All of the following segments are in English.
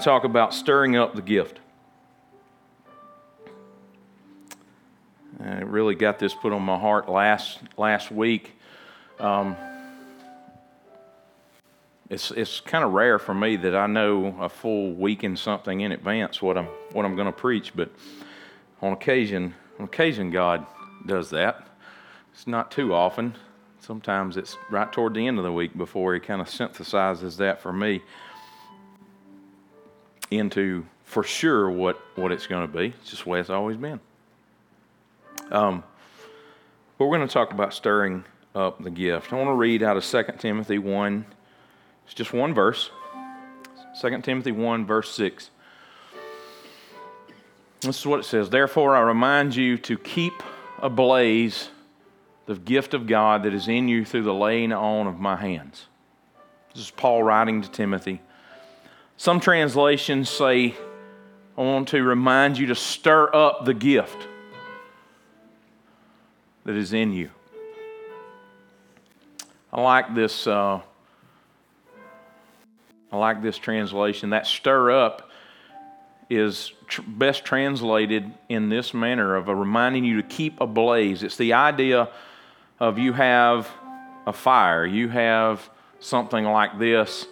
to talk about stirring up the gift. I really got this put on my heart last last week. Um, it's it's kind of rare for me that I know a full week and something in advance what I'm what I'm going to preach, but on occasion, on occasion, God does that. It's not too often. Sometimes it's right toward the end of the week before He kind of synthesizes that for me into for sure what what it's going to be. It's just the way it's always been. Um, but we're going to talk about stirring up the gift. I want to read out of 2 Timothy 1. It's just one verse. 2 Timothy 1, verse 6. This is what it says. Therefore, I remind you to keep ablaze the gift of God that is in you through the laying on of my hands. This is Paul writing to Timothy. Some translations say, I want to remind you to stir up the gift that is in you. I like this. Uh, I like this translation. That stir up is tr- best translated in this manner of reminding you to keep ablaze. It's the idea of you have a fire, you have something like this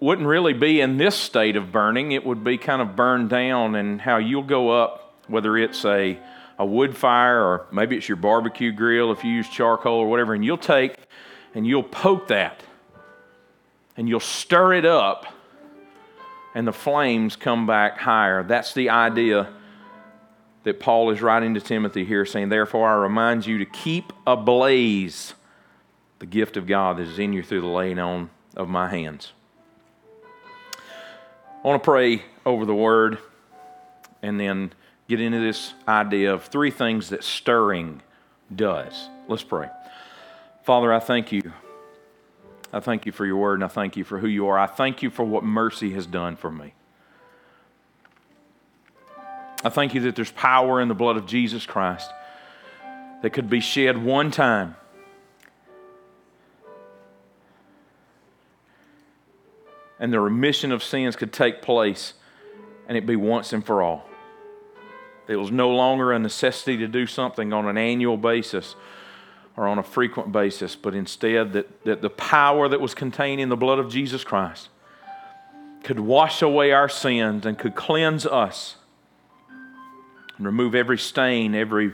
wouldn't really be in this state of burning. It would be kind of burned down, and how you'll go up, whether it's a a wood fire, or maybe it's your barbecue grill if you use charcoal or whatever, and you'll take and you'll poke that and you'll stir it up, and the flames come back higher. That's the idea that Paul is writing to Timothy here, saying, Therefore, I remind you to keep ablaze the gift of God that is in you through the laying on of my hands. I want to pray over the word and then get into this idea of three things that stirring does. Let's pray. Father, I thank you. I thank you for your word and I thank you for who you are. I thank you for what mercy has done for me. I thank you that there's power in the blood of Jesus Christ that could be shed one time. And the remission of sins could take place and it be once and for all. It was no longer a necessity to do something on an annual basis or on a frequent basis, but instead that, that the power that was contained in the blood of Jesus Christ could wash away our sins and could cleanse us and remove every stain, every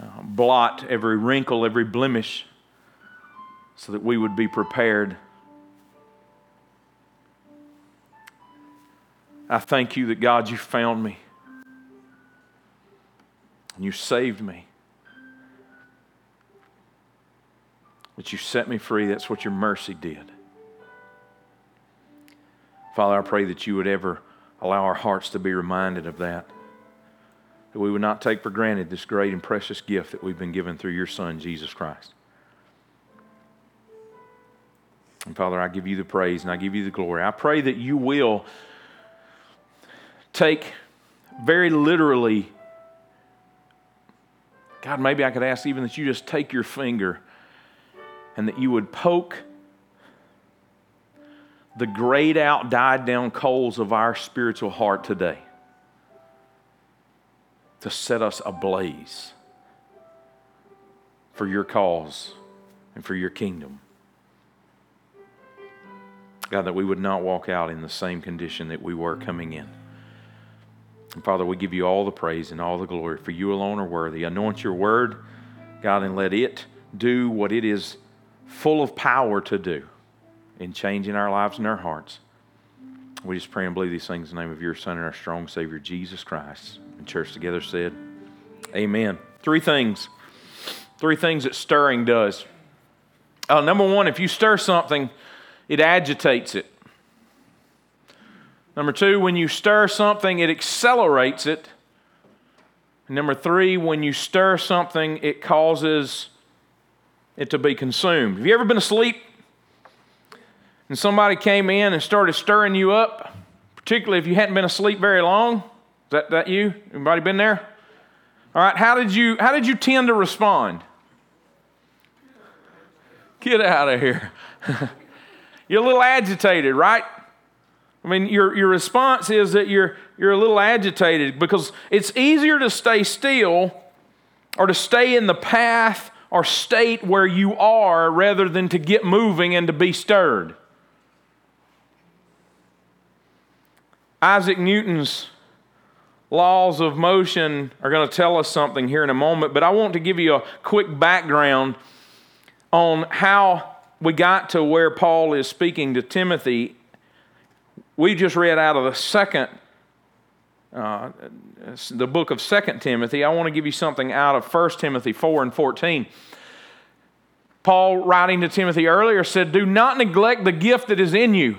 uh, blot, every wrinkle, every blemish, so that we would be prepared. I thank you that God, you found me and you saved me. That you set me free. That's what your mercy did. Father, I pray that you would ever allow our hearts to be reminded of that. That we would not take for granted this great and precious gift that we've been given through your Son, Jesus Christ. And Father, I give you the praise and I give you the glory. I pray that you will take very literally God, maybe I could ask even that you just take your finger and that you would poke the grayed out, died down coals of our spiritual heart today to set us ablaze for your cause and for your kingdom. God, that we would not walk out in the same condition that we were coming in. And Father, we give you all the praise and all the glory, for you alone are worthy. Anoint your word, God, and let it do what it is full of power to do in changing our lives and our hearts. We just pray and believe these things in the name of your Son and our strong Savior, Jesus Christ. And church together said, Amen. Three things. Three things that stirring does. Uh, number one, if you stir something, it agitates it. Number two, when you stir something, it accelerates it. Number three, when you stir something, it causes it to be consumed. Have you ever been asleep and somebody came in and started stirring you up, particularly if you hadn't been asleep very long? Is that, that you? Anybody been there? All right, how did you how did you tend to respond? Get out of here. You're a little agitated, right? I mean, your, your response is that you're, you're a little agitated because it's easier to stay still or to stay in the path or state where you are rather than to get moving and to be stirred. Isaac Newton's laws of motion are going to tell us something here in a moment, but I want to give you a quick background on how we got to where Paul is speaking to Timothy. We just read out of the second, uh, the book of Second Timothy. I want to give you something out of 1 Timothy 4 and 14. Paul, writing to Timothy earlier, said, Do not neglect the gift that is in you.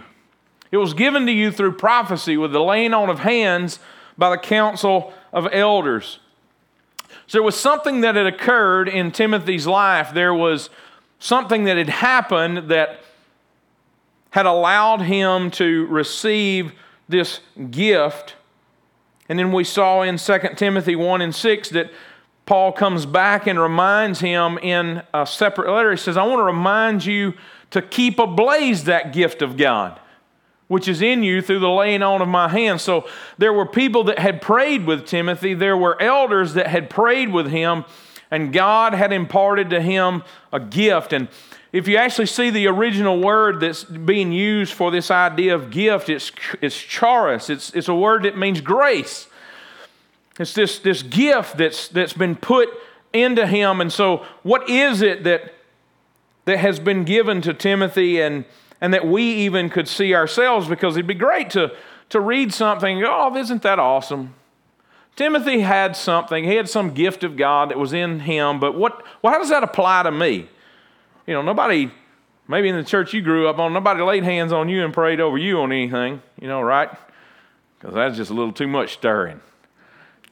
It was given to you through prophecy with the laying on of hands by the council of elders. So there was something that had occurred in Timothy's life. There was something that had happened that had allowed him to receive this gift. And then we saw in 2 Timothy 1 and 6 that Paul comes back and reminds him in a separate letter. He says, I want to remind you to keep ablaze that gift of God which is in you through the laying on of my hands. So there were people that had prayed with Timothy, there were elders that had prayed with him, and God had imparted to him a gift. And if you actually see the original word that's being used for this idea of gift, it's, it's charis. It's, it's a word that means grace. It's this, this gift that's, that's been put into him. And so, what is it that, that has been given to Timothy? And and that we even could see ourselves because it'd be great to, to read something, oh, isn't that awesome? Timothy had something, he had some gift of God that was in him, but what, well, how does that apply to me? You know, nobody, maybe in the church you grew up on, nobody laid hands on you and prayed over you on anything, you know, right? Because that's just a little too much stirring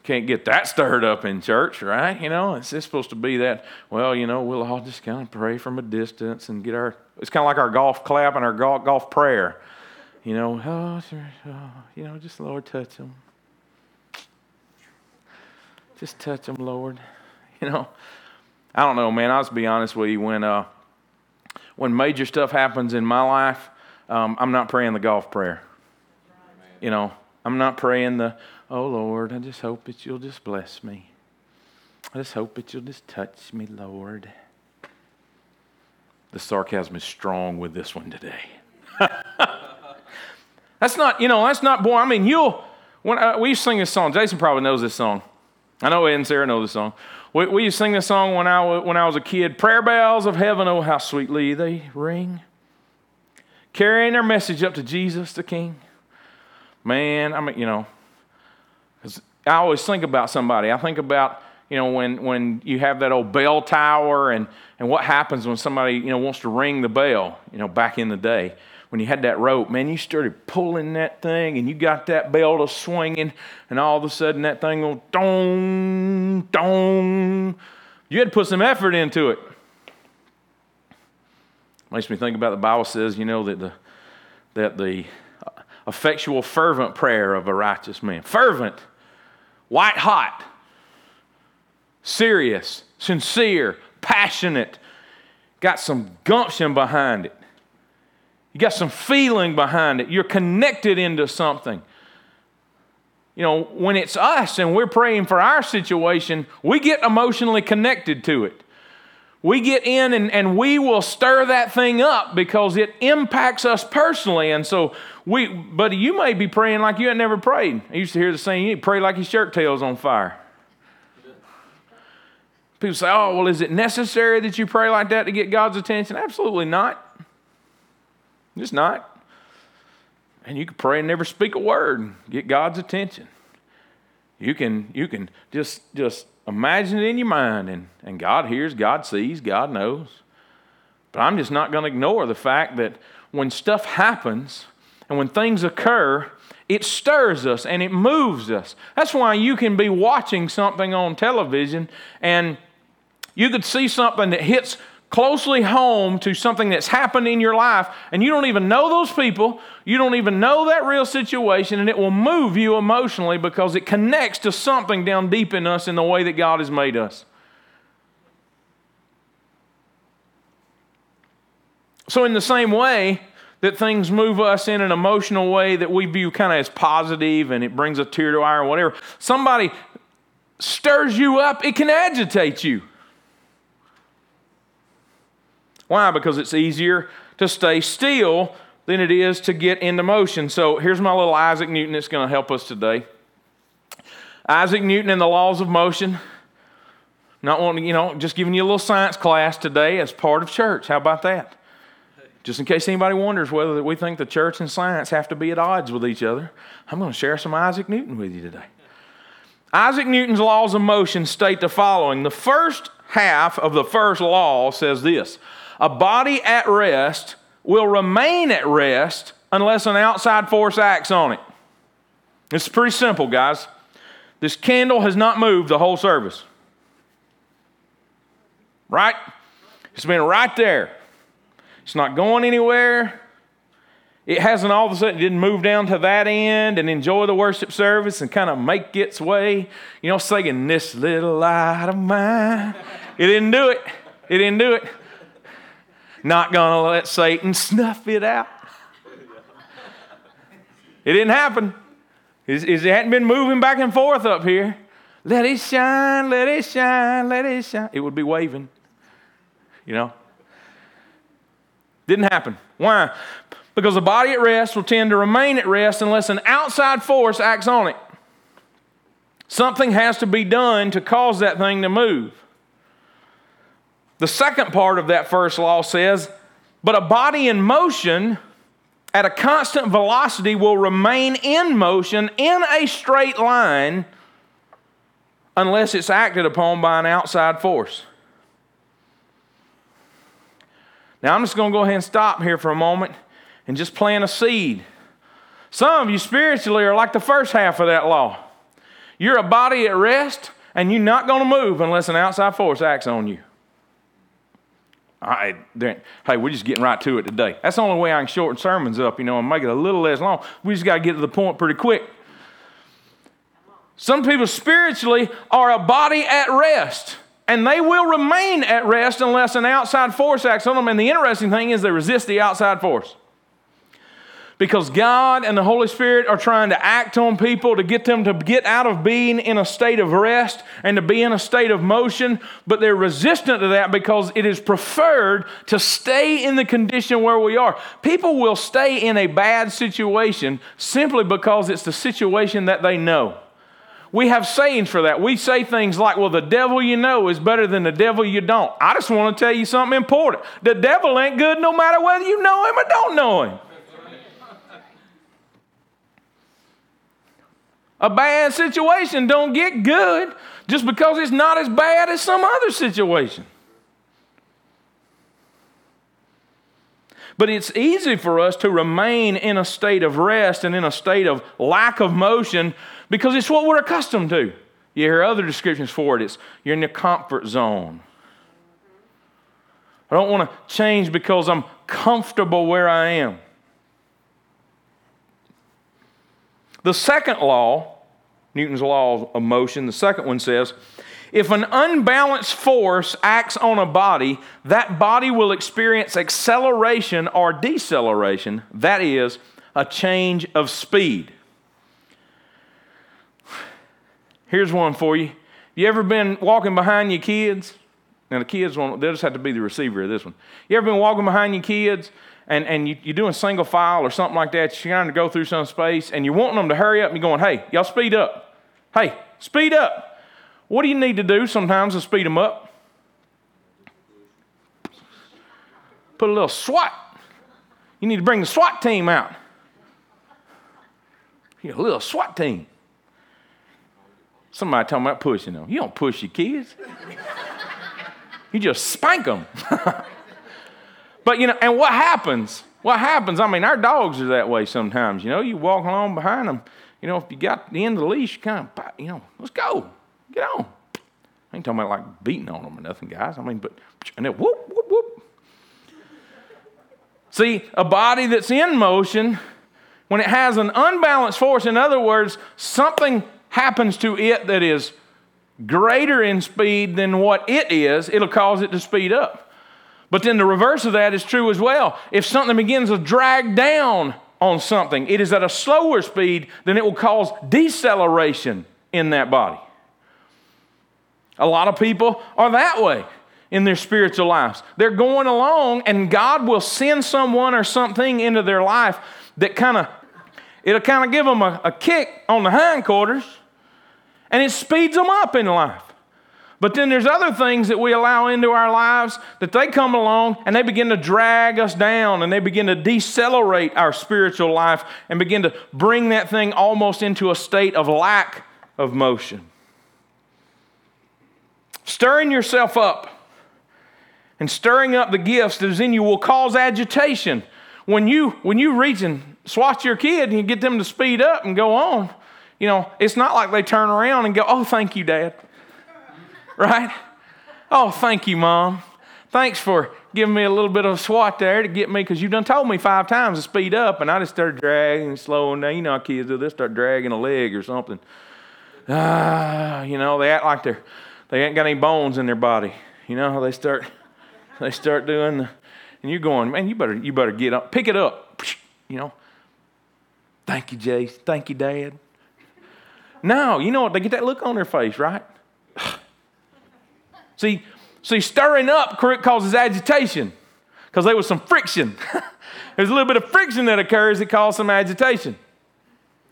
can't get that stirred up in church, right? You know, it's, it's supposed to be that, well, you know, we'll all just kind of pray from a distance and get our, it's kind of like our golf clap and our golf, golf prayer. You know, oh, oh, you know, just Lord, touch them. Just touch them, Lord. You know, I don't know, man. I'll just be honest with you. When, uh, when major stuff happens in my life, um, I'm not praying the golf prayer. You know, I'm not praying the, Oh Lord, I just hope that you'll just bless me. I just hope that you'll just touch me, Lord. The sarcasm is strong with this one today. that's not, you know, that's not, boy, I mean, you'll, when uh, we sing this song, Jason probably knows this song. I know Ed and Sarah know this song. We, we used to sing this song when I, when I was a kid. Prayer bells of heaven, oh, how sweetly they ring. Carrying their message up to Jesus the King. Man, I mean, you know, because I always think about somebody. I think about, you know, when, when you have that old bell tower and, and what happens when somebody, you know, wants to ring the bell, you know, back in the day. When you had that rope, man, you started pulling that thing and you got that bell to swinging, and all of a sudden that thing will dong, dong. You had to put some effort into it. Makes me think about the Bible says, you know, that the, that the effectual, fervent prayer of a righteous man, fervent, white hot, serious, sincere, passionate, got some gumption behind it. You got some feeling behind it. You're connected into something. You know, when it's us and we're praying for our situation, we get emotionally connected to it. We get in and, and we will stir that thing up because it impacts us personally. And so we, but you may be praying like you had never prayed. I used to hear the saying, you pray like your shirt tail's on fire. People say, oh, well, is it necessary that you pray like that to get God's attention? Absolutely not. It's not. And you can pray and never speak a word and get God's attention. You can, you can just, just imagine it in your mind, and, and God hears, God sees, God knows. But I'm just not going to ignore the fact that when stuff happens, and when things occur, it stirs us and it moves us. That's why you can be watching something on television and you could see something that hits closely home to something that's happened in your life, and you don't even know those people, you don't even know that real situation, and it will move you emotionally because it connects to something down deep in us in the way that God has made us. So, in the same way, that things move us in an emotional way that we view kind of as positive and it brings a tear to our eye or whatever. Somebody stirs you up, it can agitate you. Why? Because it's easier to stay still than it is to get into motion. So here's my little Isaac Newton that's going to help us today. Isaac Newton and the laws of motion. Not wanting, you know, just giving you a little science class today as part of church. How about that? Just in case anybody wonders whether we think the church and science have to be at odds with each other, I'm going to share some Isaac Newton with you today. Isaac Newton's laws of motion state the following The first half of the first law says this A body at rest will remain at rest unless an outside force acts on it. It's pretty simple, guys. This candle has not moved the whole service. Right? It's been right there. It's not going anywhere. It hasn't all of a sudden didn't move down to that end and enjoy the worship service and kind of make its way, you know, singing this little light of mine. It didn't do it. It didn't do it. Not gonna let Satan snuff it out. It didn't happen. It hadn't been moving back and forth up here. Let it shine, let it shine, let it shine. It would be waving you know? Didn't happen. Why? Because a body at rest will tend to remain at rest unless an outside force acts on it. Something has to be done to cause that thing to move. The second part of that first law says, but a body in motion at a constant velocity will remain in motion in a straight line unless it's acted upon by an outside force. Now, I'm just going to go ahead and stop here for a moment and just plant a seed. Some of you spiritually are like the first half of that law. You're a body at rest, and you're not going to move unless an outside force acts on you. Hey, we're just getting right to it today. That's the only way I can shorten sermons up, you know, and make it a little less long. We just got to get to the point pretty quick. Some people spiritually are a body at rest and they will remain at rest unless an outside force acts on them. And the interesting thing is, they resist the outside force. Because God and the Holy Spirit are trying to act on people to get them to get out of being in a state of rest and to be in a state of motion, but they're resistant to that because it is preferred to stay in the condition where we are. People will stay in a bad situation simply because it's the situation that they know. We have sayings for that. We say things like, well, the devil you know is better than the devil you don't. I just want to tell you something important. The devil ain't good no matter whether you know him or don't know him. A bad situation don't get good just because it's not as bad as some other situation. But it's easy for us to remain in a state of rest and in a state of lack of motion because it's what we're accustomed to. You hear other descriptions for it. It's you're in your comfort zone. I don't want to change because I'm comfortable where I am. The second law, Newton's law of motion, the second one says if an unbalanced force acts on a body, that body will experience acceleration or deceleration, that is, a change of speed. Here's one for you. You ever been walking behind your kids? Now, the kids won't, they'll just have to be the receiver of this one. You ever been walking behind your kids and, and you, you're doing single file or something like that? You're trying to go through some space and you're wanting them to hurry up and you're going, hey, y'all speed up. Hey, speed up. What do you need to do sometimes to speed them up? Put a little SWAT. You need to bring the SWAT team out. You're a little SWAT team. Somebody talking about pushing them. You don't push your kids. you just spank them. but you know, and what happens? What happens? I mean, our dogs are that way sometimes. You know, you walk along behind them. You know, if you got the end of the leash, you kind of, you know, let's go, get on. I ain't talking about like beating on them or nothing, guys. I mean, but and then whoop, whoop, whoop. See, a body that's in motion, when it has an unbalanced force, in other words, something happens to it that is greater in speed than what it is, it'll cause it to speed up. But then the reverse of that is true as well. If something begins to drag down on something, it is at a slower speed, then it will cause deceleration in that body. A lot of people are that way in their spiritual lives. They're going along, and God will send someone or something into their life that kind of, it'll kind of give them a, a kick on the hindquarters, and it speeds them up in life. But then there's other things that we allow into our lives that they come along and they begin to drag us down and they begin to decelerate our spiritual life and begin to bring that thing almost into a state of lack of motion. Stirring yourself up and stirring up the gifts that is in you will cause agitation. When you when you reach and swat your kid and you get them to speed up and go on, you know, it's not like they turn around and go, "Oh, thank you, Dad." Right? Oh, thank you, Mom. Thanks for giving me a little bit of a swat there to get me, because you done told me five times to speed up, and I just started dragging and slowing down. You know how kids do, they start dragging a leg or something. Ah, you know, they act like they're, they ain't got any bones in their body. You know how they start, they start doing the, and you're going, man, you better, you better get up, pick it up, you know. Thank you, Jace. Thank you, Dad. No, you know what? They get that look on their face, right? See, see, stirring up causes agitation because there was some friction. There's a little bit of friction that occurs that causes some agitation.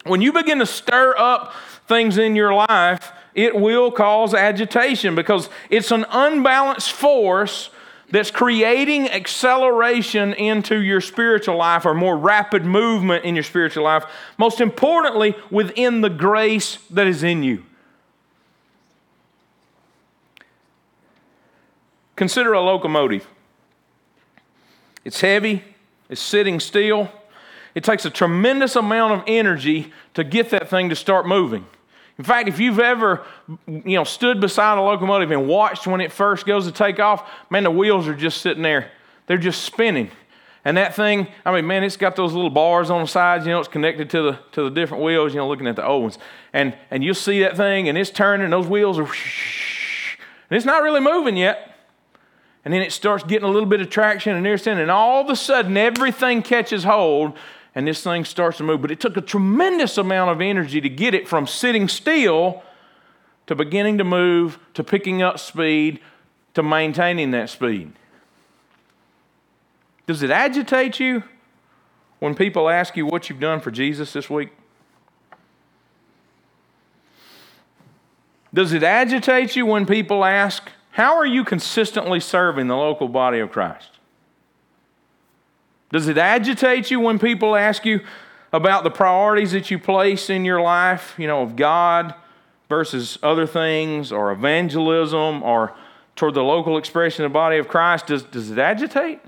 When you begin to stir up things in your life, it will cause agitation because it's an unbalanced force that's creating acceleration into your spiritual life or more rapid movement in your spiritual life. Most importantly, within the grace that is in you. Consider a locomotive. It's heavy, it's sitting still. It takes a tremendous amount of energy to get that thing to start moving. In fact, if you've ever, you know, stood beside a locomotive and watched when it first goes to take off, man, the wheels are just sitting there. They're just spinning. And that thing, I mean, man, it's got those little bars on the sides, you know, it's connected to the to the different wheels, you know, looking at the old ones. And and you'll see that thing and it's turning, those wheels are and it's not really moving yet and then it starts getting a little bit of traction and everything, and all of a sudden everything catches hold and this thing starts to move. But it took a tremendous amount of energy to get it from sitting still to beginning to move, to picking up speed, to maintaining that speed. Does it agitate you when people ask you what you've done for Jesus this week? Does it agitate you when people ask how are you consistently serving the local body of Christ? Does it agitate you when people ask you about the priorities that you place in your life, you know, of God versus other things or evangelism or toward the local expression of the body of Christ? Does, does it agitate?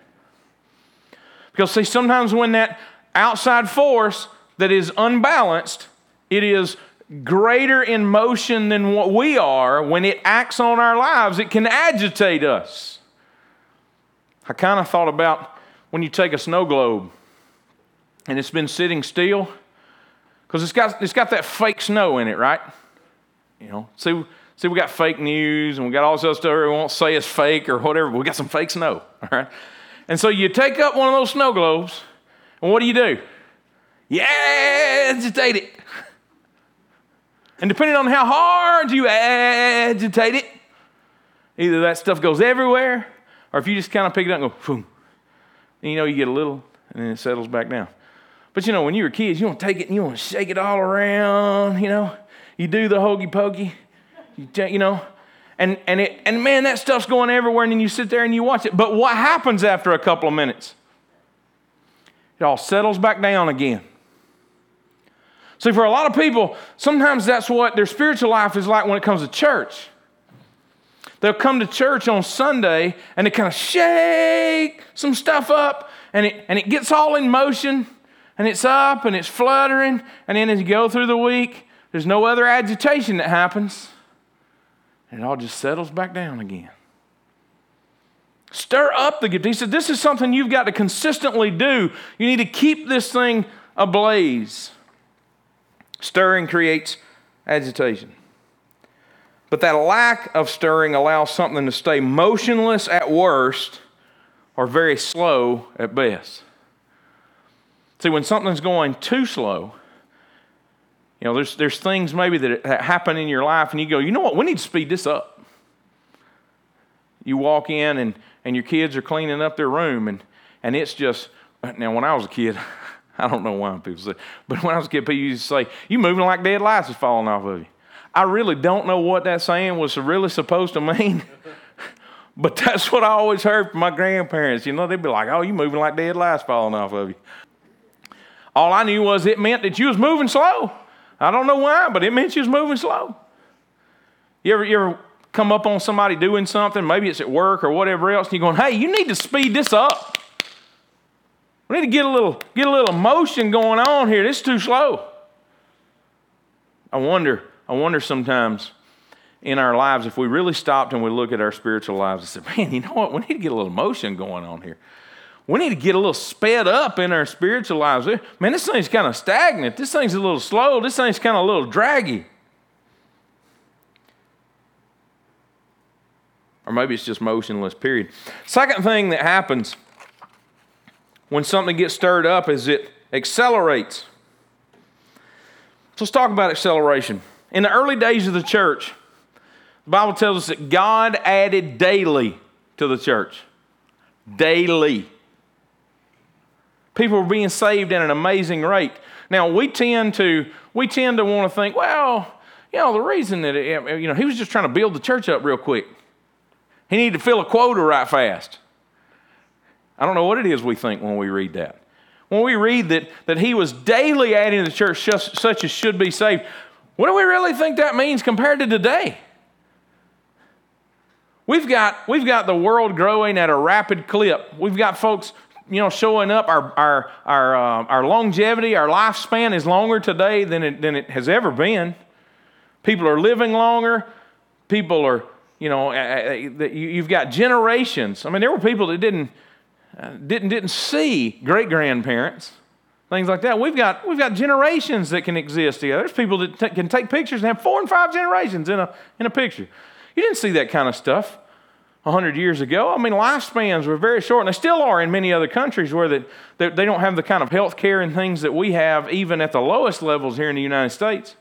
Because, see, sometimes when that outside force that is unbalanced, it is greater in motion than what we are, when it acts on our lives, it can agitate us. I kind of thought about when you take a snow globe and it's been sitting still, because it's got, it's got that fake snow in it, right? You know, see, see, we got fake news and we got all this other stuff we won't say it's fake or whatever, we got some fake snow, all right? And so you take up one of those snow globes, and what do you do? You agitate it. And depending on how hard you agitate it, either that stuff goes everywhere, or if you just kind of pick it up and go, boom, and you know you get a little, and then it settles back down. But you know, when you were kids, you want to take it and you want to shake it all around, you know. You do the hokey pokey, you, you know, and, and, it, and man, that stuff's going everywhere, and then you sit there and you watch it. But what happens after a couple of minutes? It all settles back down again. See, for a lot of people, sometimes that's what their spiritual life is like when it comes to church. They'll come to church on Sunday and they kind of shake some stuff up and it, and it gets all in motion and it's up and it's fluttering. And then as you go through the week, there's no other agitation that happens. And it all just settles back down again. Stir up the gift. He said, This is something you've got to consistently do. You need to keep this thing ablaze. Stirring creates agitation. But that lack of stirring allows something to stay motionless at worst or very slow at best. See, when something's going too slow, you know, there's, there's things maybe that happen in your life, and you go, you know what, we need to speed this up. You walk in, and, and your kids are cleaning up their room, and, and it's just, now, when I was a kid, I don't know why people say, but when I was a kid, people used to say, You moving like dead lights is falling off of you. I really don't know what that saying was really supposed to mean. but that's what I always heard from my grandparents. You know, they'd be like, Oh, you moving like dead lights falling off of you. All I knew was it meant that you was moving slow. I don't know why, but it meant you was moving slow. You ever, you ever come up on somebody doing something, maybe it's at work or whatever else, and you're going, hey, you need to speed this up. We need to get a little, get a little motion going on here. This is too slow. I wonder, I wonder sometimes in our lives if we really stopped and we look at our spiritual lives and said, man, you know what? We need to get a little motion going on here we need to get a little sped up in our spiritual lives. Eh, man, this thing's kind of stagnant. This thing's a little slow. This thing's kind of a little draggy. Or maybe it's just motionless, period. Second thing that happens when something gets stirred up is it accelerates. So let's talk about acceleration. In the early days of the church, the Bible tells us that God added daily to the church. Daily people were being saved at an amazing rate. Now we tend to we tend to want to think, well, you know, the reason that it, you know he was just trying to build the church up real quick. He needed to fill a quota right fast. I don't know what it is we think when we read that. When we read that, that he was daily adding to the church just, such as should be saved, what do we really think that means compared to today? We've got, we've got the world growing at a rapid clip. We've got folks you know, showing up. Our, our, our, uh, our longevity, our lifespan is longer today than it, than it has ever been. People are living longer. People are, you know, you've got generations. I mean, there were people that didn't, didn't, didn't see great grandparents, things like that. We've got, we've got generations that can exist together. There's people that t- can take pictures and have four and five generations in a, in a picture. You didn't see that kind of stuff 100 years ago. I mean, lifespans were very short, and they still are in many other countries where that they don't have the kind of health care and things that we have, even at the lowest levels here in the United States.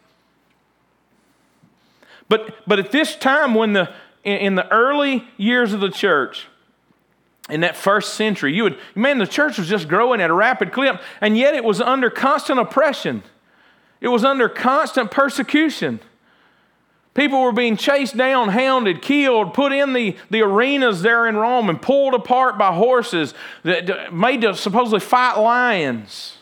But, but at this time, when the, in the early years of the church, in that first century, you would, man, the church was just growing at a rapid clip, and yet it was under constant oppression. It was under constant persecution. People were being chased down, hounded, killed, put in the, the arenas there in Rome and pulled apart by horses, that, made to supposedly fight lions.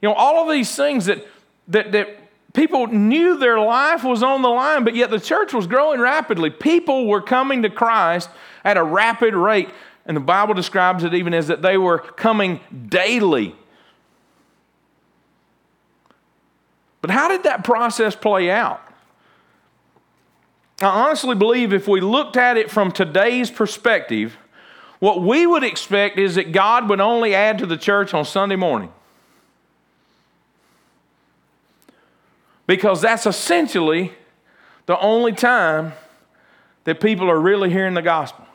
You know, all of these things that, that, that people knew their life was on the line, but yet the church was growing rapidly. People were coming to Christ at a rapid rate. And the Bible describes it even as that they were coming daily. But how did that process play out? I honestly believe if we looked at it from today's perspective, what we would expect is that God would only add to the church on Sunday morning. Because that's essentially the only time that people are really hearing the gospel.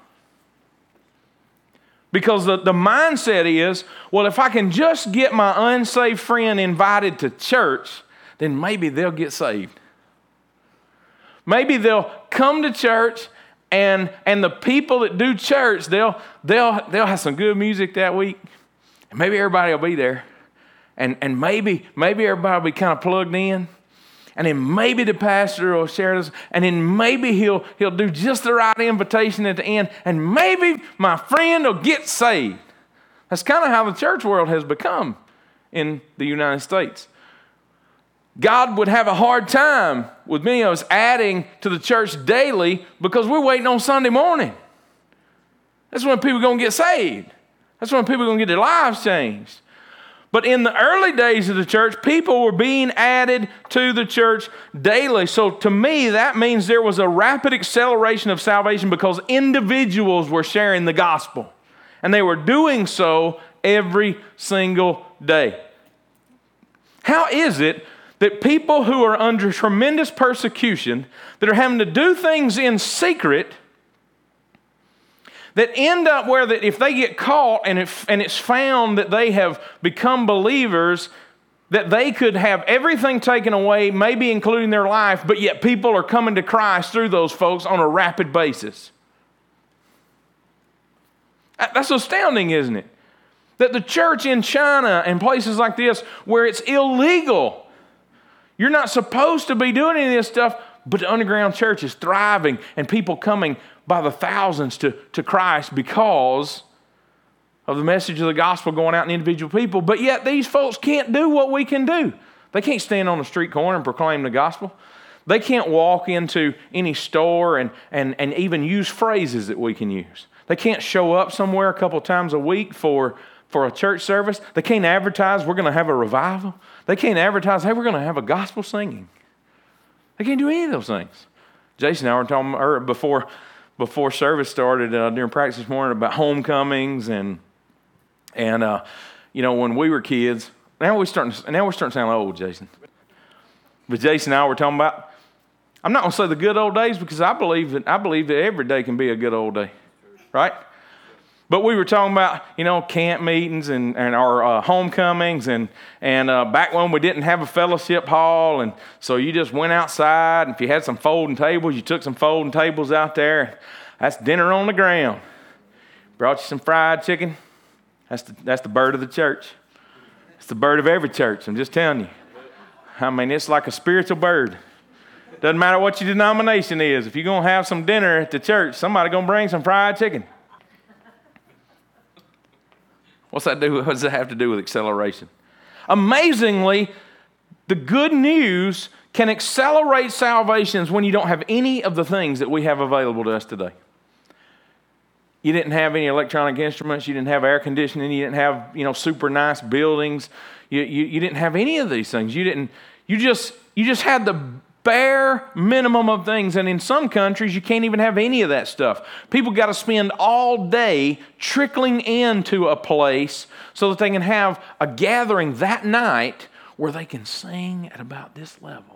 Because the, the mindset is, well, if I can just get my unsaved friend invited to church, then maybe they'll get saved. Maybe they'll come to church and, and the people that do church, they'll, they'll, they'll have some good music that week. And maybe everybody will be there. And, and maybe, maybe everybody will be kind of plugged in. And then maybe the pastor will share this, and then maybe he'll, he'll do just the right invitation at the end, and maybe my friend will get saved. That's kind of how the church world has become in the United States. God would have a hard time with many of us adding to the church daily because we're waiting on Sunday morning. That's when people are going to get saved. That's when people are going to get their lives changed. But in the early days of the church, people were being added to the church daily. So to me, that means there was a rapid acceleration of salvation because individuals were sharing the gospel. And they were doing so every single day. How is it that people who are under tremendous persecution, that are having to do things in secret, that end up where that if they get caught and, it, and it's found that they have become believers, that they could have everything taken away, maybe including their life, but yet people are coming to Christ through those folks on a rapid basis. That's astounding, isn't it? That the church in China and places like this, where it's illegal, you're not supposed to be doing any of this stuff, but the underground church is thriving and people coming by the thousands to, to Christ because of the message of the gospel going out in individual people. But yet these folks can't do what we can do. They can't stand on a street corner and proclaim the gospel. They can't walk into any store and, and, and even use phrases that we can use. They can't show up somewhere a couple times a week for, for a church service. They can't advertise we're going to have a revival. They can't advertise, hey, we're going to have a gospel singing. They can't do any of those things. Jason and I were talking before, before service started uh, during practice this morning about homecomings and, and uh, you know, when we were kids, now we're starting, now we're starting to sound old, Jason. But Jason and I were talking about, I'm not to say the good old days because I believe that, I believe that every day can be a good old day, right? But we were talking about, you know, camp meetings and, and our uh, homecomings, and, and uh, back when we didn't have a fellowship hall, and so you just went outside, and if you had some folding tables, you took some folding tables out there. That's dinner on the ground. Brought you some fried chicken. That's the, that's the bird of the church. It's the bird of every church, I'm just telling you. I mean, it's like a spiritual bird. Doesn't matter what your denomination is. If you're going to have some dinner at the church, somebody going to bring some fried chicken. What's that do? What does that have to do with acceleration? Amazingly, the good news can accelerate salvations when you don't have any of the things that we have available to us today. You didn't have any electronic instruments, you didn't have air conditioning, you didn't have, you know, super nice buildings. You, you, you didn't have any of these things. You didn't, you just, you just had the bare minimum of things. And in some countries, you can't even have any of that stuff. People got to spend all day trickling into a place so that they can have a gathering that night where they can sing at about this level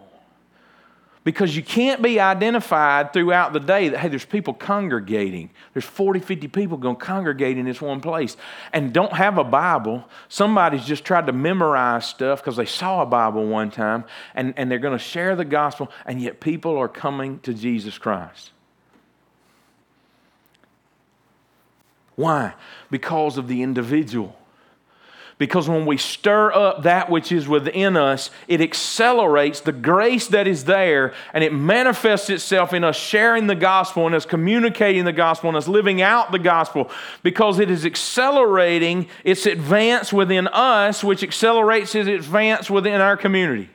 because you can't be identified throughout the day that, hey, there's people congregating. There's 40, 50 people going to congregate in this one place and don't have a Bible. Somebody's just tried to memorize stuff because they saw a Bible one time and, and they're going to share the gospel, and yet people are coming to Jesus Christ. Why? Because of the individual. Because when we stir up that which is within us, it accelerates the grace that is there and it manifests itself in us sharing the gospel and us communicating the gospel and us living out the gospel because it is accelerating its advance within us, which accelerates its advance within our community.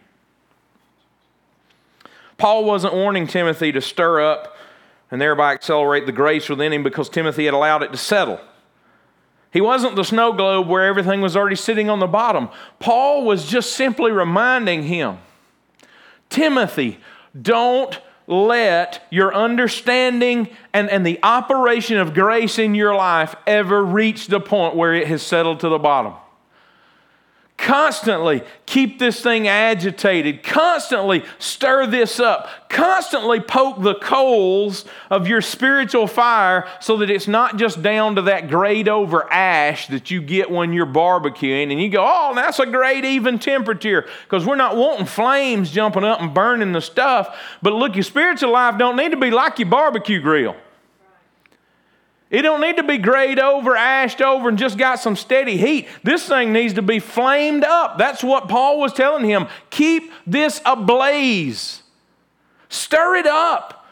Paul wasn't warning Timothy to stir up and thereby accelerate the grace within him because Timothy had allowed it to settle. He wasn't the snow globe where everything was already sitting on the bottom. Paul was just simply reminding him Timothy, don't let your understanding and, and the operation of grace in your life ever reach the point where it has settled to the bottom. Constantly keep this thing agitated. Constantly stir this up. Constantly poke the coals of your spiritual fire so that it's not just down to that grayed over ash that you get when you're barbecuing and you go, oh, that's a great even temperature because we're not wanting flames jumping up and burning the stuff. But look, your spiritual life don't need to be like your barbecue grill. It don't need to be grayed over, ashed over, and just got some steady heat. This thing needs to be flamed up. That's what Paul was telling him. Keep this ablaze. Stir it up.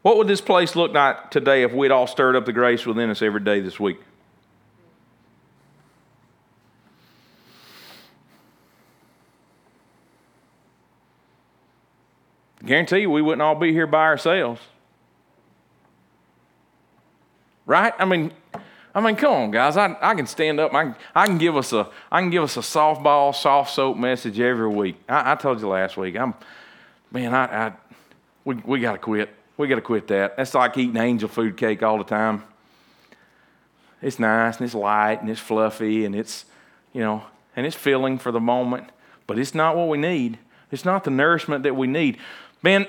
What would this place look like today if we'd all stirred up the grace within us every day this week? Guarantee you we wouldn't all be here by ourselves. Right? I mean, I mean, come on, guys. I, I can stand up. I can, I can give us a I can give us a softball, soft soap message every week. I, I told you last week. I'm man. I, I we we got to quit. We got to quit that. That's like eating angel food cake all the time. It's nice and it's light and it's fluffy and it's you know and it's filling for the moment, but it's not what we need. It's not the nourishment that we need. Man,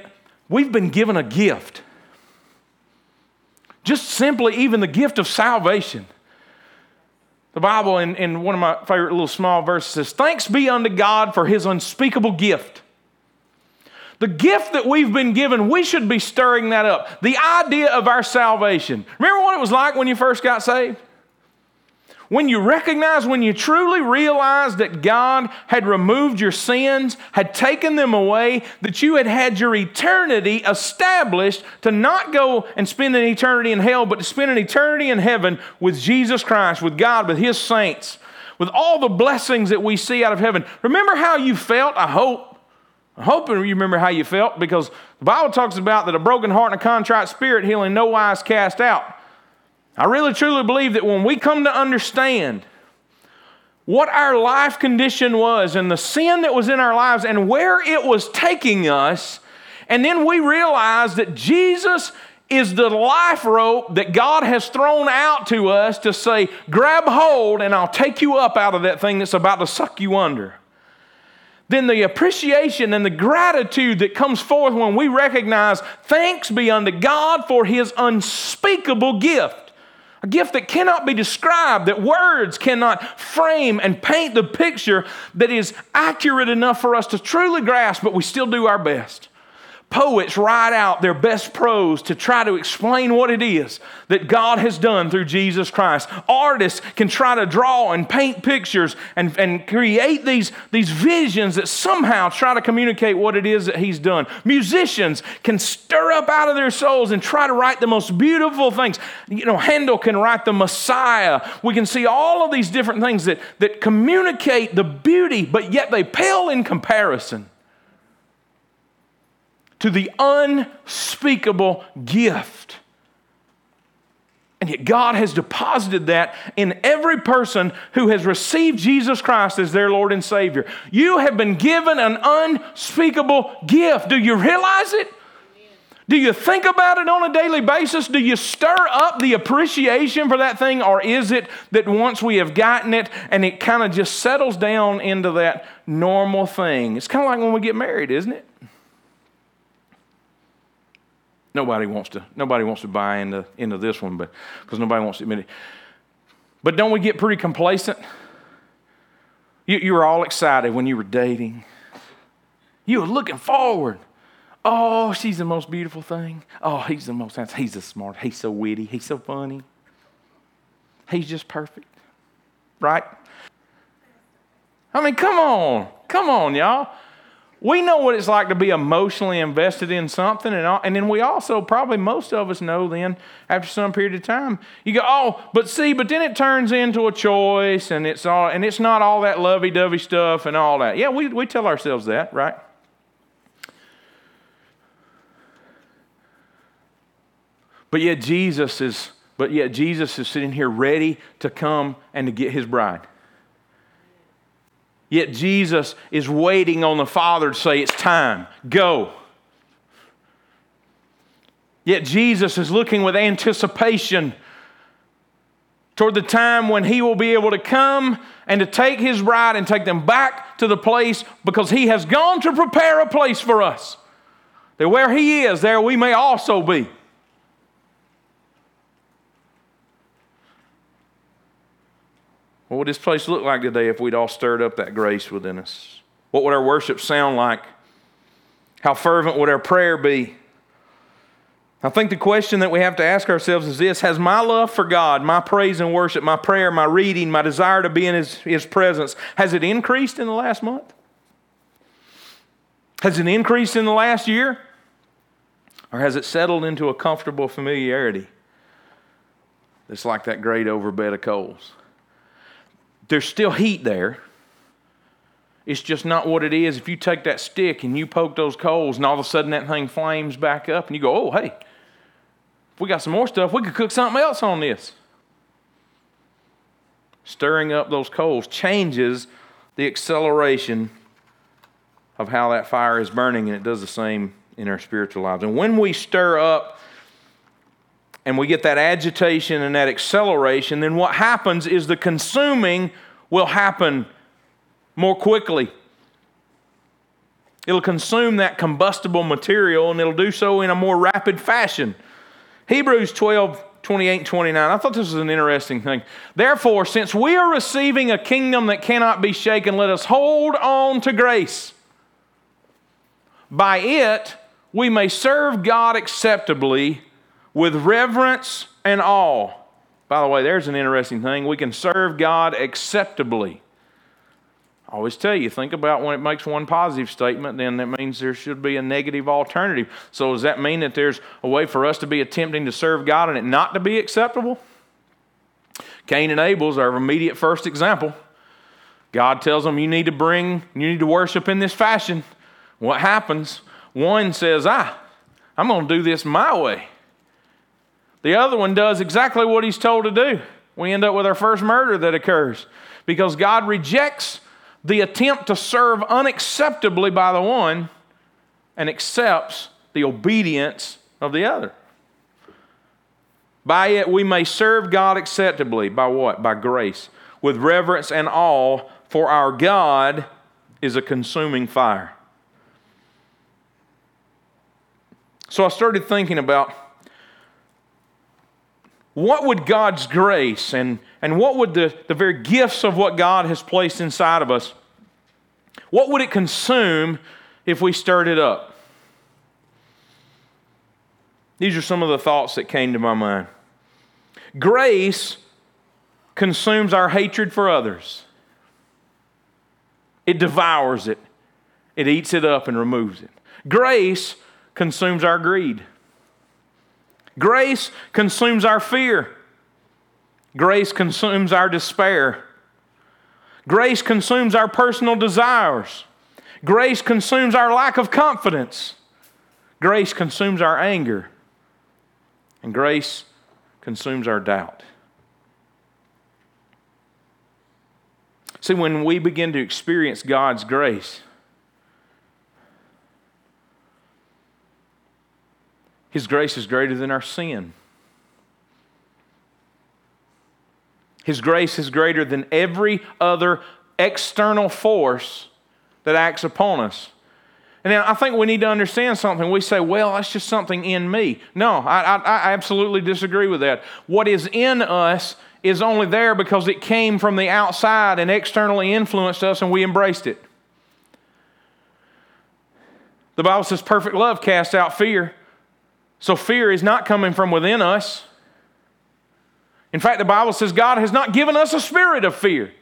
We've been given a gift. Just simply, even the gift of salvation. The Bible, in, in one of my favorite little small verses, says, Thanks be unto God for his unspeakable gift. The gift that we've been given, we should be stirring that up. The idea of our salvation. Remember what it was like when you first got saved? When you recognize, when you truly realize that God had removed your sins, had taken them away, that you had had your eternity established to not go and spend an eternity in hell, but to spend an eternity in heaven with Jesus Christ, with God, with His saints, with all the blessings that we see out of heaven. Remember how you felt? I hope. I'm hoping you remember how you felt because the Bible talks about that a broken heart and a contrite spirit he'll in no wise cast out. I really truly believe that when we come to understand what our life condition was and the sin that was in our lives and where it was taking us, and then we realize that Jesus is the life rope that God has thrown out to us to say, grab hold and I'll take you up out of that thing that's about to suck you under then the appreciation and the gratitude that comes forth when we recognize thanks be unto God for his unspeakable gift. A gift that cannot be described, that words cannot frame and paint the picture that is accurate enough for us to truly grasp, but we still do our best. Poets write out their best prose to try to explain what it is that God has done through Jesus Christ. Artists can try to draw and paint pictures and, and create these, these visions that somehow try to communicate what it is that He's done. Musicians can stir up out of their souls and try to write the most beautiful things. You know, Handel can write the Messiah. We can see all of these different things that, that communicate the beauty, but yet they pale in comparison to the unspeakable gift. And yet, God has deposited that in every person who has received Jesus Christ as their Lord and Savior. You have been given an unspeakable gift. Do you realize it? Do you think about it on a daily basis? Do you stir up the appreciation for that thing? Or is it that once we have gotten it and it kind of just settles down into that normal thing? It's kind of like when we get married, isn't it? Nobody wants to, nobody wants to buy into, into this one, but because nobody wants to admit it. But don't we get pretty complacent? You, you were all excited when you were dating. You were looking forward. Oh, she's the most beautiful thing. Oh, he's the most handsome. He's the smart. He's so witty. He's so funny. He's just perfect. Right? I mean, come on. Come on, y'all. We know what it's like to be emotionally invested in something, and, all, and then we also, probably most of us know then, after some period of time, you go, oh, but see, but then it turns into a choice, and it's, all, and it's not all that lovey dovey stuff and all that. Yeah, we, we tell ourselves that, right? But yet Jesus is, but yet Jesus is sitting here ready to come and to get his bride. Yet Jesus is waiting on the Father to say, It's time, go. Yet Jesus is looking with anticipation toward the time when he will be able to come and to take his bride and take them back to the place because he has gone to prepare a place for us. That where he is, there we may also be. What would this place look like today if we'd all stirred up that grace within us? What would our worship sound like? How fervent would our prayer be? I think the question that we have to ask ourselves is this Has my love for God, my praise and worship, my prayer, my reading, my desire to be in His, His presence, has it increased in the last month? Has it increased in the last year? Or has it settled into a comfortable familiarity that's like that great overbed of coals? There's still heat there. It's just not what it is. If you take that stick and you poke those coals and all of a sudden that thing flames back up and you go, oh, hey, if we got some more stuff, we could cook something else on this. Stirring up those coals changes the acceleration of how that fire is burning, and it does the same in our spiritual lives. And when we stir up and we get that agitation and that acceleration, then what happens is the consuming will happen more quickly. It'll consume that combustible material and it'll do so in a more rapid fashion. Hebrews 12, 28 29. I thought this was an interesting thing. Therefore, since we are receiving a kingdom that cannot be shaken, let us hold on to grace. By it, we may serve God acceptably with reverence and awe. By the way, there's an interesting thing. We can serve God acceptably. I always tell you, think about when it makes one positive statement, then that means there should be a negative alternative. So, does that mean that there's a way for us to be attempting to serve God and it not to be acceptable? Cain and Abel's our immediate first example. God tells them, You need to bring, you need to worship in this fashion. What happens? One says, Ah, I'm going to do this my way. The other one does exactly what he's told to do. We end up with our first murder that occurs because God rejects the attempt to serve unacceptably by the one and accepts the obedience of the other. By it we may serve God acceptably. By what? By grace. With reverence and awe, for our God is a consuming fire. So I started thinking about what would God's grace and, and what would the, the very gifts of what God has placed inside of us, what would it consume if we stirred it up? These are some of the thoughts that came to my mind. Grace consumes our hatred for others, it devours it, it eats it up and removes it. Grace consumes our greed. Grace consumes our fear. Grace consumes our despair. Grace consumes our personal desires. Grace consumes our lack of confidence. Grace consumes our anger. And grace consumes our doubt. See, when we begin to experience God's grace, His grace is greater than our sin. His grace is greater than every other external force that acts upon us. And I think we need to understand something. We say, well, that's just something in me. No, I, I, I, absolutely disagree with that. What is in us is only there because it came from the outside and externally influenced us and we embraced it. The Bible says perfect love casts out fear. So fear is not coming from within us. In fact, the Bible says God has not given us a spirit of fear.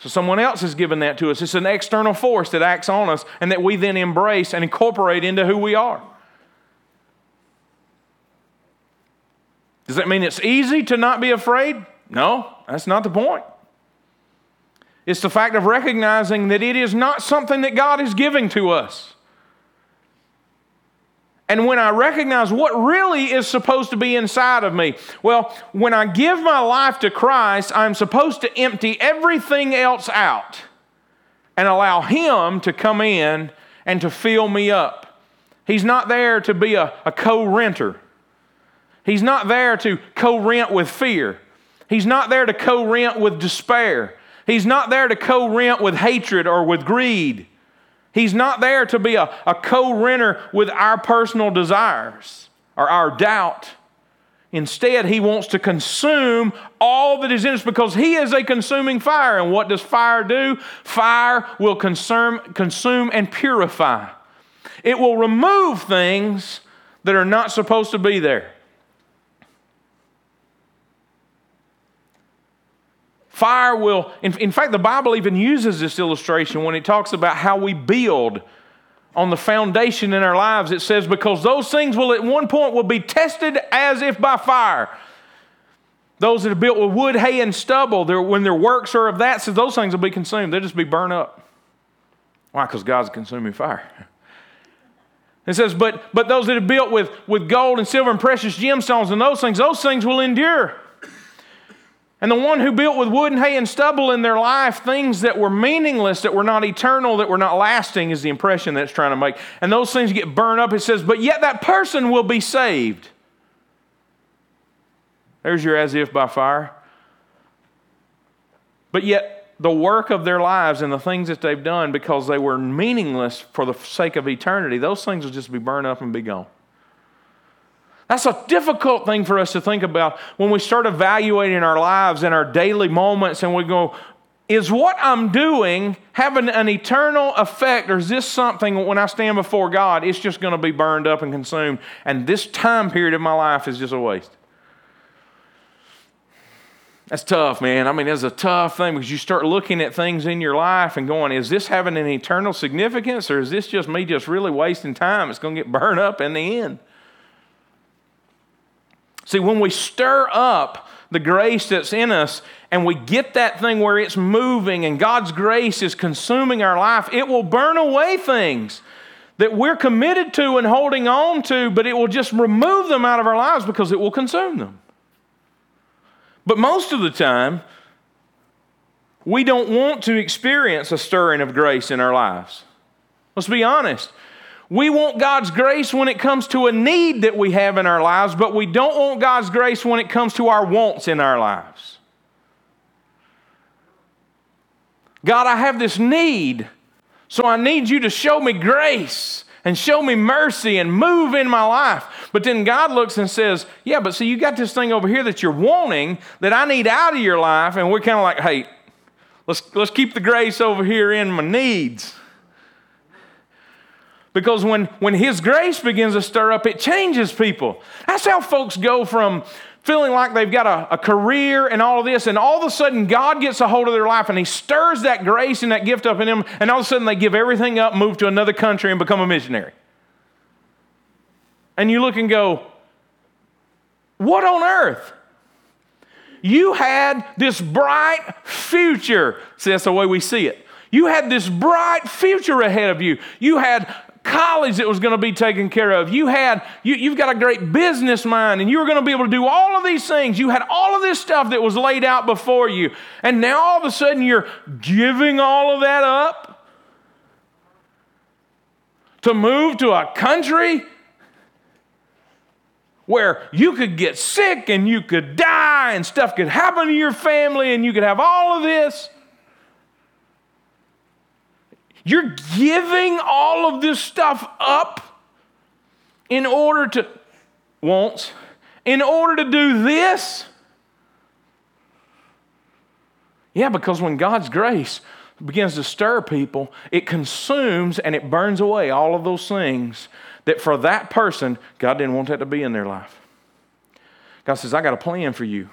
So someone else has given that to us. It's an external force that acts on us and that we then embrace and incorporate into who we are. Does that mean it's easy to not be afraid? No, that's not the point. It's the fact of recognizing that it is not something that God is giving to us. And when I recognize what really is supposed to be inside of me, well, when I give my life to Christ, I'm supposed to empty everything else out and allow Him to come in and to fill me up. He's not there to be a, a co renter, He's not there to co rent with fear, He's not there to co rent with despair, He's not there to co rent with hatred or with greed. He's not there to be a, a co renter with our personal desires or our doubt. Instead, he wants to consume all that is in us because he is a consuming fire. And what does fire do? Fire will consume, consume and purify. It will remove things that are not supposed to be there. Fire will, in, in fact, the Bible even uses this illustration when it talks about how we build on the foundation in our lives. It says, because those things will at one point will be tested as if by fire. Those that are built with wood, hay, and stubble, when their works are of that, says those things will be consumed. They'll just be burned up. Why? Because God's consuming fire. It says, but, but those that are built with, with gold and silver and precious gemstones and those things, those things will endure. And the one who built with wood and hay and stubble in their life things that were meaningless, that were not eternal, that were not lasting, is the impression that it's trying to make. And those things get burned up. It says, but yet that person will be saved. There's your as if by fire. But yet the work of their lives and the things that they've done because they were meaningless for the sake of eternity, those things will just be burned up and be gone. That's a difficult thing for us to think about when we start evaluating our lives and our daily moments and we go, is what I'm doing having an eternal effect, or is this something when I stand before God, it's just going to be burned up and consumed, and this time period of my life is just a waste? That's tough, man. I mean, it's a tough thing because you start looking at things in your life and going, is this having an eternal significance, or is this just me just really wasting time? It's going to get burned up in the end. See, when we stir up the grace that's in us and we get that thing where it's moving and God's grace is consuming our life, it will burn away things that we're committed to and holding on to, but it will just remove them out of our lives because it will consume them. But most of the time, we don't want to experience a stirring of grace in our lives. Let's be honest. We want God's grace when it comes to a need that we have in our lives, but we don't want God's grace when it comes to our wants in our lives. God, I have this need, so I need you to show me grace and show me mercy and move in my life. But then God looks and says, Yeah, but see, you got this thing over here that you're wanting that I need out of your life. And we're kind of like, Hey, let's, let's keep the grace over here in my needs. Because when, when His grace begins to stir up, it changes people. That's how folks go from feeling like they've got a, a, career and all of this, and all of a sudden God gets a hold of their life and He stirs that grace and that gift up in them, and all of a sudden they give everything up, move to another country, and become a missionary. And you look and go, What on earth? You had this bright future. See, that's the way we see it. You had this bright future ahead of you. You had college that was going to be taken care of. You had, you, you've got a great business mind and you were going to be able to do all of these things. You had all of this stuff that was laid out before you. And now all of a sudden you're giving all of that up to move to a country where you could get sick and you could die and stuff could happen to your family and you could have all of this. You're giving all of this stuff up in order to, wants, in order to do this. Yeah, because when God's grace begins to stir people, it consumes and it burns away all of those things that for that person, God didn't want that to be in their life. God says, I got a plan for you.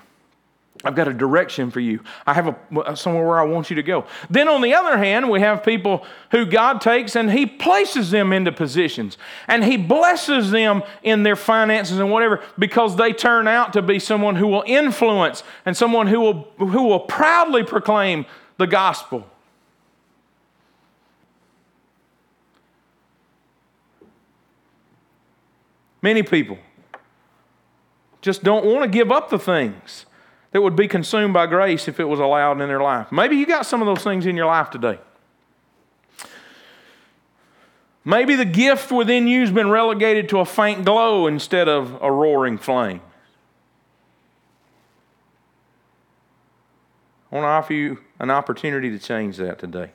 I've got a direction for you. I have a, somewhere where I want you to go. Then, on the other hand, we have people who God takes and He places them into positions and He blesses them in their finances and whatever because they turn out to be someone who will influence and someone who will, who will proudly proclaim the gospel. Many people just don't want to give up the things that would be consumed by grace if it was allowed in their life. Maybe you got some of those things in your life today. Maybe the gift within you has been relegated to a faint glow instead of a roaring flame. I want to offer you an opportunity to change that today.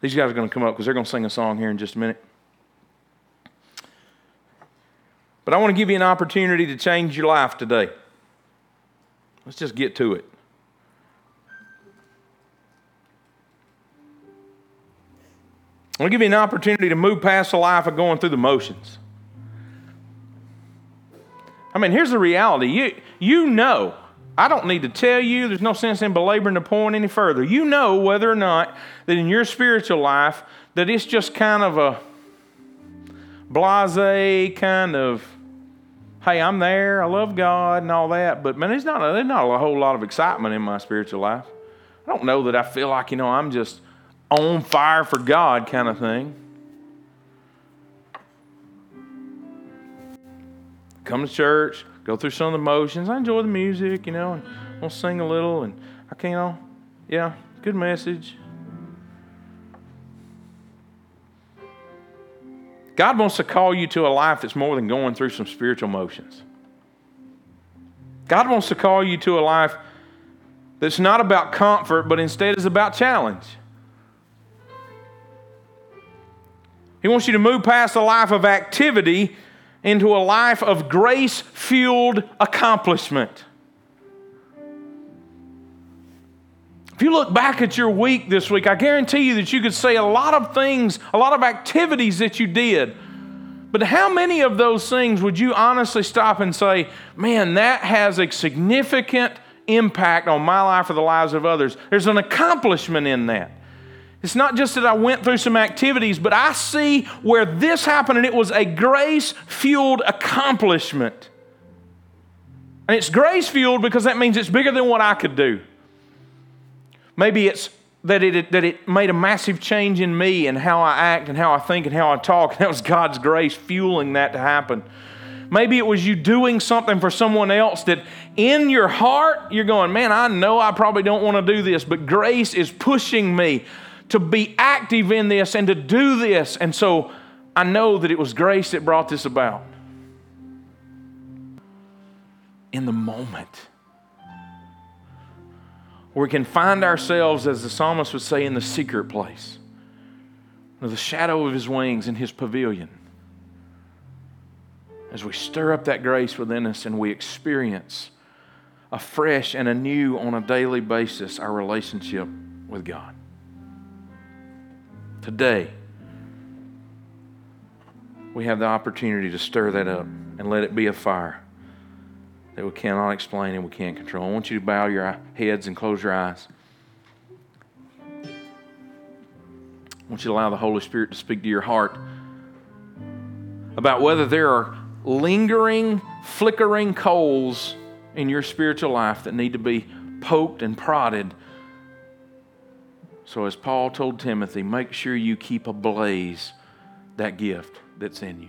These guys are going to come up because they're going to sing a song here in just a minute. But I want to give you an opportunity to change your life today. Let's just get to it. I want to give you an opportunity to move past the life of going through the motions. I mean, here's the reality. You, you know, I don't need to tell you, there's no sense in belaboring the point any further. You know whether or not that in your spiritual life that it's just kind of a blase kind of hey, I'm there, I love God and all that, but man, there's not, there's not a whole lot of excitement in my spiritual life. I don't know that I feel like, you know, I'm just on fire for God kind of thing. Come to church, go through some of the motions. I enjoy the music, you know, and I'll sing a little, and I can, you know, yeah, good message. God wants to call you to a life that's more than going through some spiritual motions. God wants to call you to a life that's not about comfort, but instead is about challenge. He wants you to move past a life of activity into a life of grace fueled accomplishment. If you look back at your week this week, I guarantee you that you could say a lot of things, a lot of activities that you did. But how many of those things would you honestly stop and say, man, that has a significant impact on my life or the lives of others? There's an accomplishment in that. It's not just that I went through some activities, but I see where this happened and it was a grace fueled accomplishment. And it's grace fueled because that means it's bigger than what I could do. Maybe it's that it, that it made a massive change in me and how I act and how I think and how I talk. And that was God's grace fueling that to happen. Maybe it was you doing something for someone else that in your heart you're going, man, I know I probably don't want to do this, but grace is pushing me to be active in this and to do this. And so I know that it was grace that brought this about. In the moment, where we can find ourselves, as the psalmist would say, in the secret place, the shadow of his wings in his pavilion. As we stir up that grace within us and we experience afresh and anew on a daily basis our relationship with God today, we have the opportunity to stir that up and let it be a fire that we cannot explain and we can't control. I want you to bow your heads and close your eyes. I want you to allow the Holy Spirit to speak to your heart about whether there are lingering, flickering coals in your spiritual life that need to be poked and prodded so, as Paul told Timothy, make sure you keep ablaze that gift that's in you.